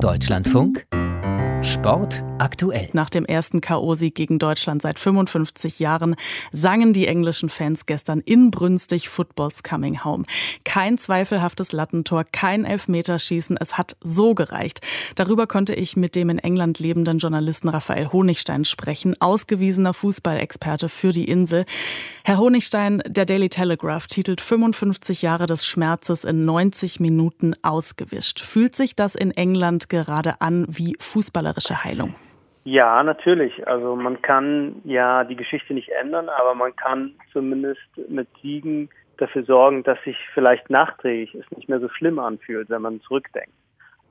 Deutschlandfunk Sport aktuell. Nach dem ersten K.O.-Sieg gegen Deutschland seit 55 Jahren sangen die englischen Fans gestern inbrünstig Football's Coming Home. Kein zweifelhaftes Lattentor, kein Elfmeterschießen, es hat so gereicht. Darüber konnte ich mit dem in England lebenden Journalisten Raphael Honigstein sprechen, ausgewiesener Fußballexperte für die Insel. Herr Honigstein, der Daily Telegraph titelt 55 Jahre des Schmerzes in 90 Minuten ausgewischt. Fühlt sich das in England gerade an wie fußballerische Heilung? Ja, natürlich. Also man kann ja die Geschichte nicht ändern, aber man kann zumindest mit Siegen dafür sorgen, dass sich vielleicht nachträglich es nicht mehr so schlimm anfühlt, wenn man zurückdenkt.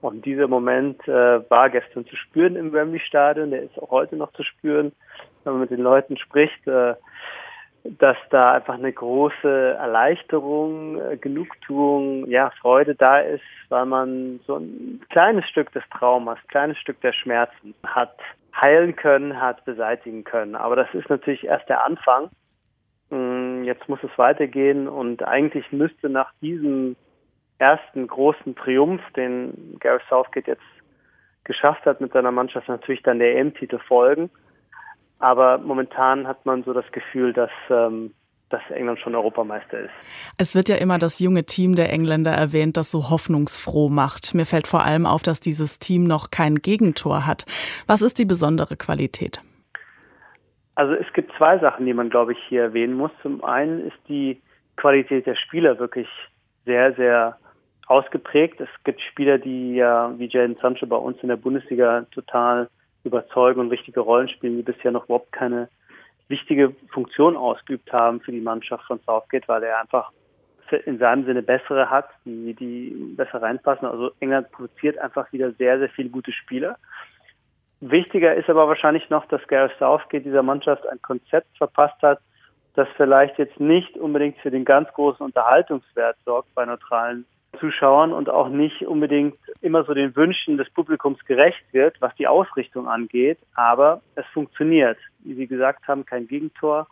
Und dieser Moment äh, war gestern zu spüren im Wembley Stadion, der ist auch heute noch zu spüren, wenn man mit den Leuten spricht. Äh, dass da einfach eine große Erleichterung, äh, Genugtuung, ja, Freude da ist, weil man so ein kleines Stück des Traumas, ein kleines Stück der Schmerzen hat heilen können, hat beseitigen können. Aber das ist natürlich erst der Anfang. Mm, jetzt muss es weitergehen und eigentlich müsste nach diesem ersten großen Triumph, den Gareth Southgate jetzt geschafft hat mit seiner Mannschaft, natürlich dann der EM-Titel folgen. Aber momentan hat man so das Gefühl, dass, ähm, dass England schon Europameister ist. Es wird ja immer das junge Team der Engländer erwähnt, das so hoffnungsfroh macht. Mir fällt vor allem auf, dass dieses Team noch kein Gegentor hat. Was ist die besondere Qualität? Also es gibt zwei Sachen, die man, glaube ich, hier erwähnen muss. Zum einen ist die Qualität der Spieler wirklich sehr, sehr ausgeprägt. Es gibt Spieler, die ja wie Jadon Sancho bei uns in der Bundesliga total überzeugen und wichtige Rollen spielen, die bisher noch überhaupt keine wichtige Funktion ausgeübt haben für die Mannschaft von Southgate, weil er einfach in seinem Sinne bessere hat, die, die besser reinpassen. Also England produziert einfach wieder sehr, sehr viele gute Spieler. Wichtiger ist aber wahrscheinlich noch, dass Gareth Southgate dieser Mannschaft ein Konzept verpasst hat, das vielleicht jetzt nicht unbedingt für den ganz großen Unterhaltungswert sorgt bei neutralen Zuschauern und auch nicht unbedingt immer so den Wünschen des Publikums gerecht wird, was die Ausrichtung angeht. Aber es funktioniert. Wie Sie gesagt haben, kein Gegentor.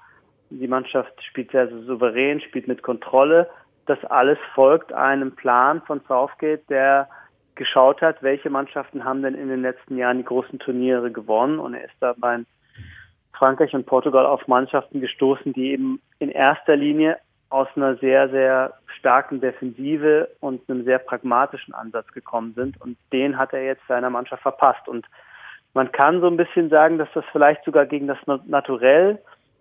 Die Mannschaft spielt sehr, souverän, spielt mit Kontrolle. Das alles folgt einem Plan von Southgate, der geschaut hat, welche Mannschaften haben denn in den letzten Jahren die großen Turniere gewonnen. Und er ist da bei Frankreich und Portugal auf Mannschaften gestoßen, die eben in erster Linie aus einer sehr, sehr starken Defensive und einem sehr pragmatischen Ansatz gekommen sind. Und den hat er jetzt seiner Mannschaft verpasst. Und man kann so ein bisschen sagen, dass das vielleicht sogar gegen das Naturell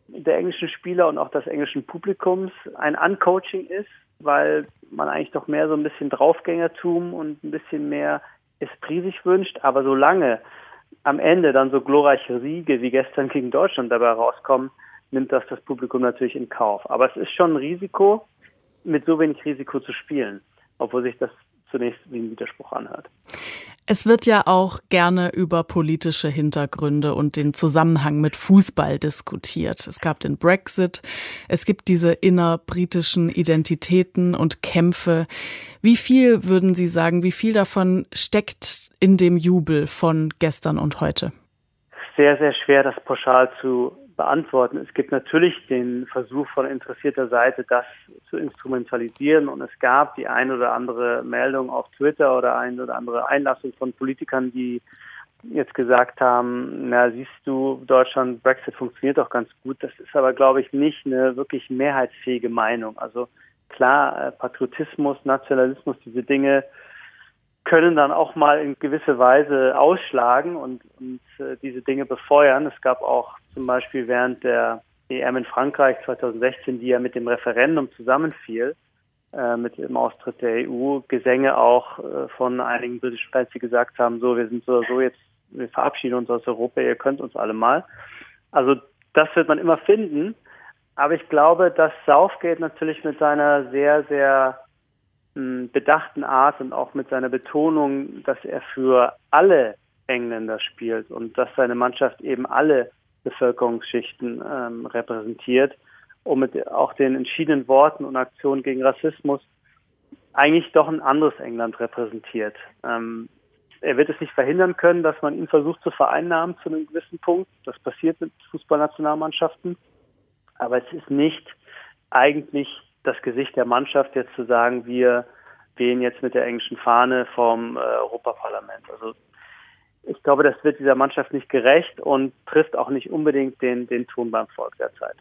der englischen Spieler und auch des englischen Publikums ein Uncoaching ist, weil man eigentlich doch mehr so ein bisschen Draufgängertum und ein bisschen mehr Esprit sich wünscht. Aber solange am Ende dann so glorreiche Siege wie gestern gegen Deutschland dabei rauskommen, nimmt das das Publikum natürlich in Kauf. Aber es ist schon ein Risiko, mit so wenig Risiko zu spielen, obwohl sich das zunächst wie ein Widerspruch anhört. Es wird ja auch gerne über politische Hintergründe und den Zusammenhang mit Fußball diskutiert. Es gab den Brexit, es gibt diese innerbritischen Identitäten und Kämpfe. Wie viel würden Sie sagen, wie viel davon steckt in dem Jubel von gestern und heute? Sehr, sehr schwer, das pauschal zu beantworten. Es gibt natürlich den Versuch von interessierter Seite, das zu instrumentalisieren. Und es gab die ein oder andere Meldung auf Twitter oder ein oder andere Einlassung von Politikern, die jetzt gesagt haben, na siehst du, Deutschland, Brexit funktioniert doch ganz gut. Das ist aber, glaube ich, nicht eine wirklich mehrheitsfähige Meinung. Also klar, äh, Patriotismus, Nationalismus, diese Dinge können dann auch mal in gewisse Weise ausschlagen und, und äh, diese Dinge befeuern. Es gab auch zum Beispiel während der EM in Frankreich 2016, die ja mit dem Referendum zusammenfiel, äh, mit dem Austritt der EU, Gesänge auch äh, von einigen britischen Fans, die gesagt haben, so, wir sind so, so jetzt, wir verabschieden uns aus Europa, ihr könnt uns alle mal. Also das wird man immer finden. Aber ich glaube, dass Southgate natürlich mit seiner sehr, sehr bedachten Art und auch mit seiner Betonung, dass er für alle Engländer spielt und dass seine Mannschaft eben alle Bevölkerungsschichten ähm, repräsentiert und mit auch den entschiedenen Worten und Aktionen gegen Rassismus eigentlich doch ein anderes England repräsentiert. Ähm, er wird es nicht verhindern können, dass man ihn versucht zu vereinnahmen zu einem gewissen Punkt. Das passiert mit Fußballnationalmannschaften. Aber es ist nicht eigentlich das Gesicht der Mannschaft, jetzt zu sagen, wir wehen jetzt mit der englischen Fahne vom äh, Europaparlament. Also ich glaube, das wird dieser Mannschaft nicht gerecht und trifft auch nicht unbedingt den, den Ton beim Volk derzeit.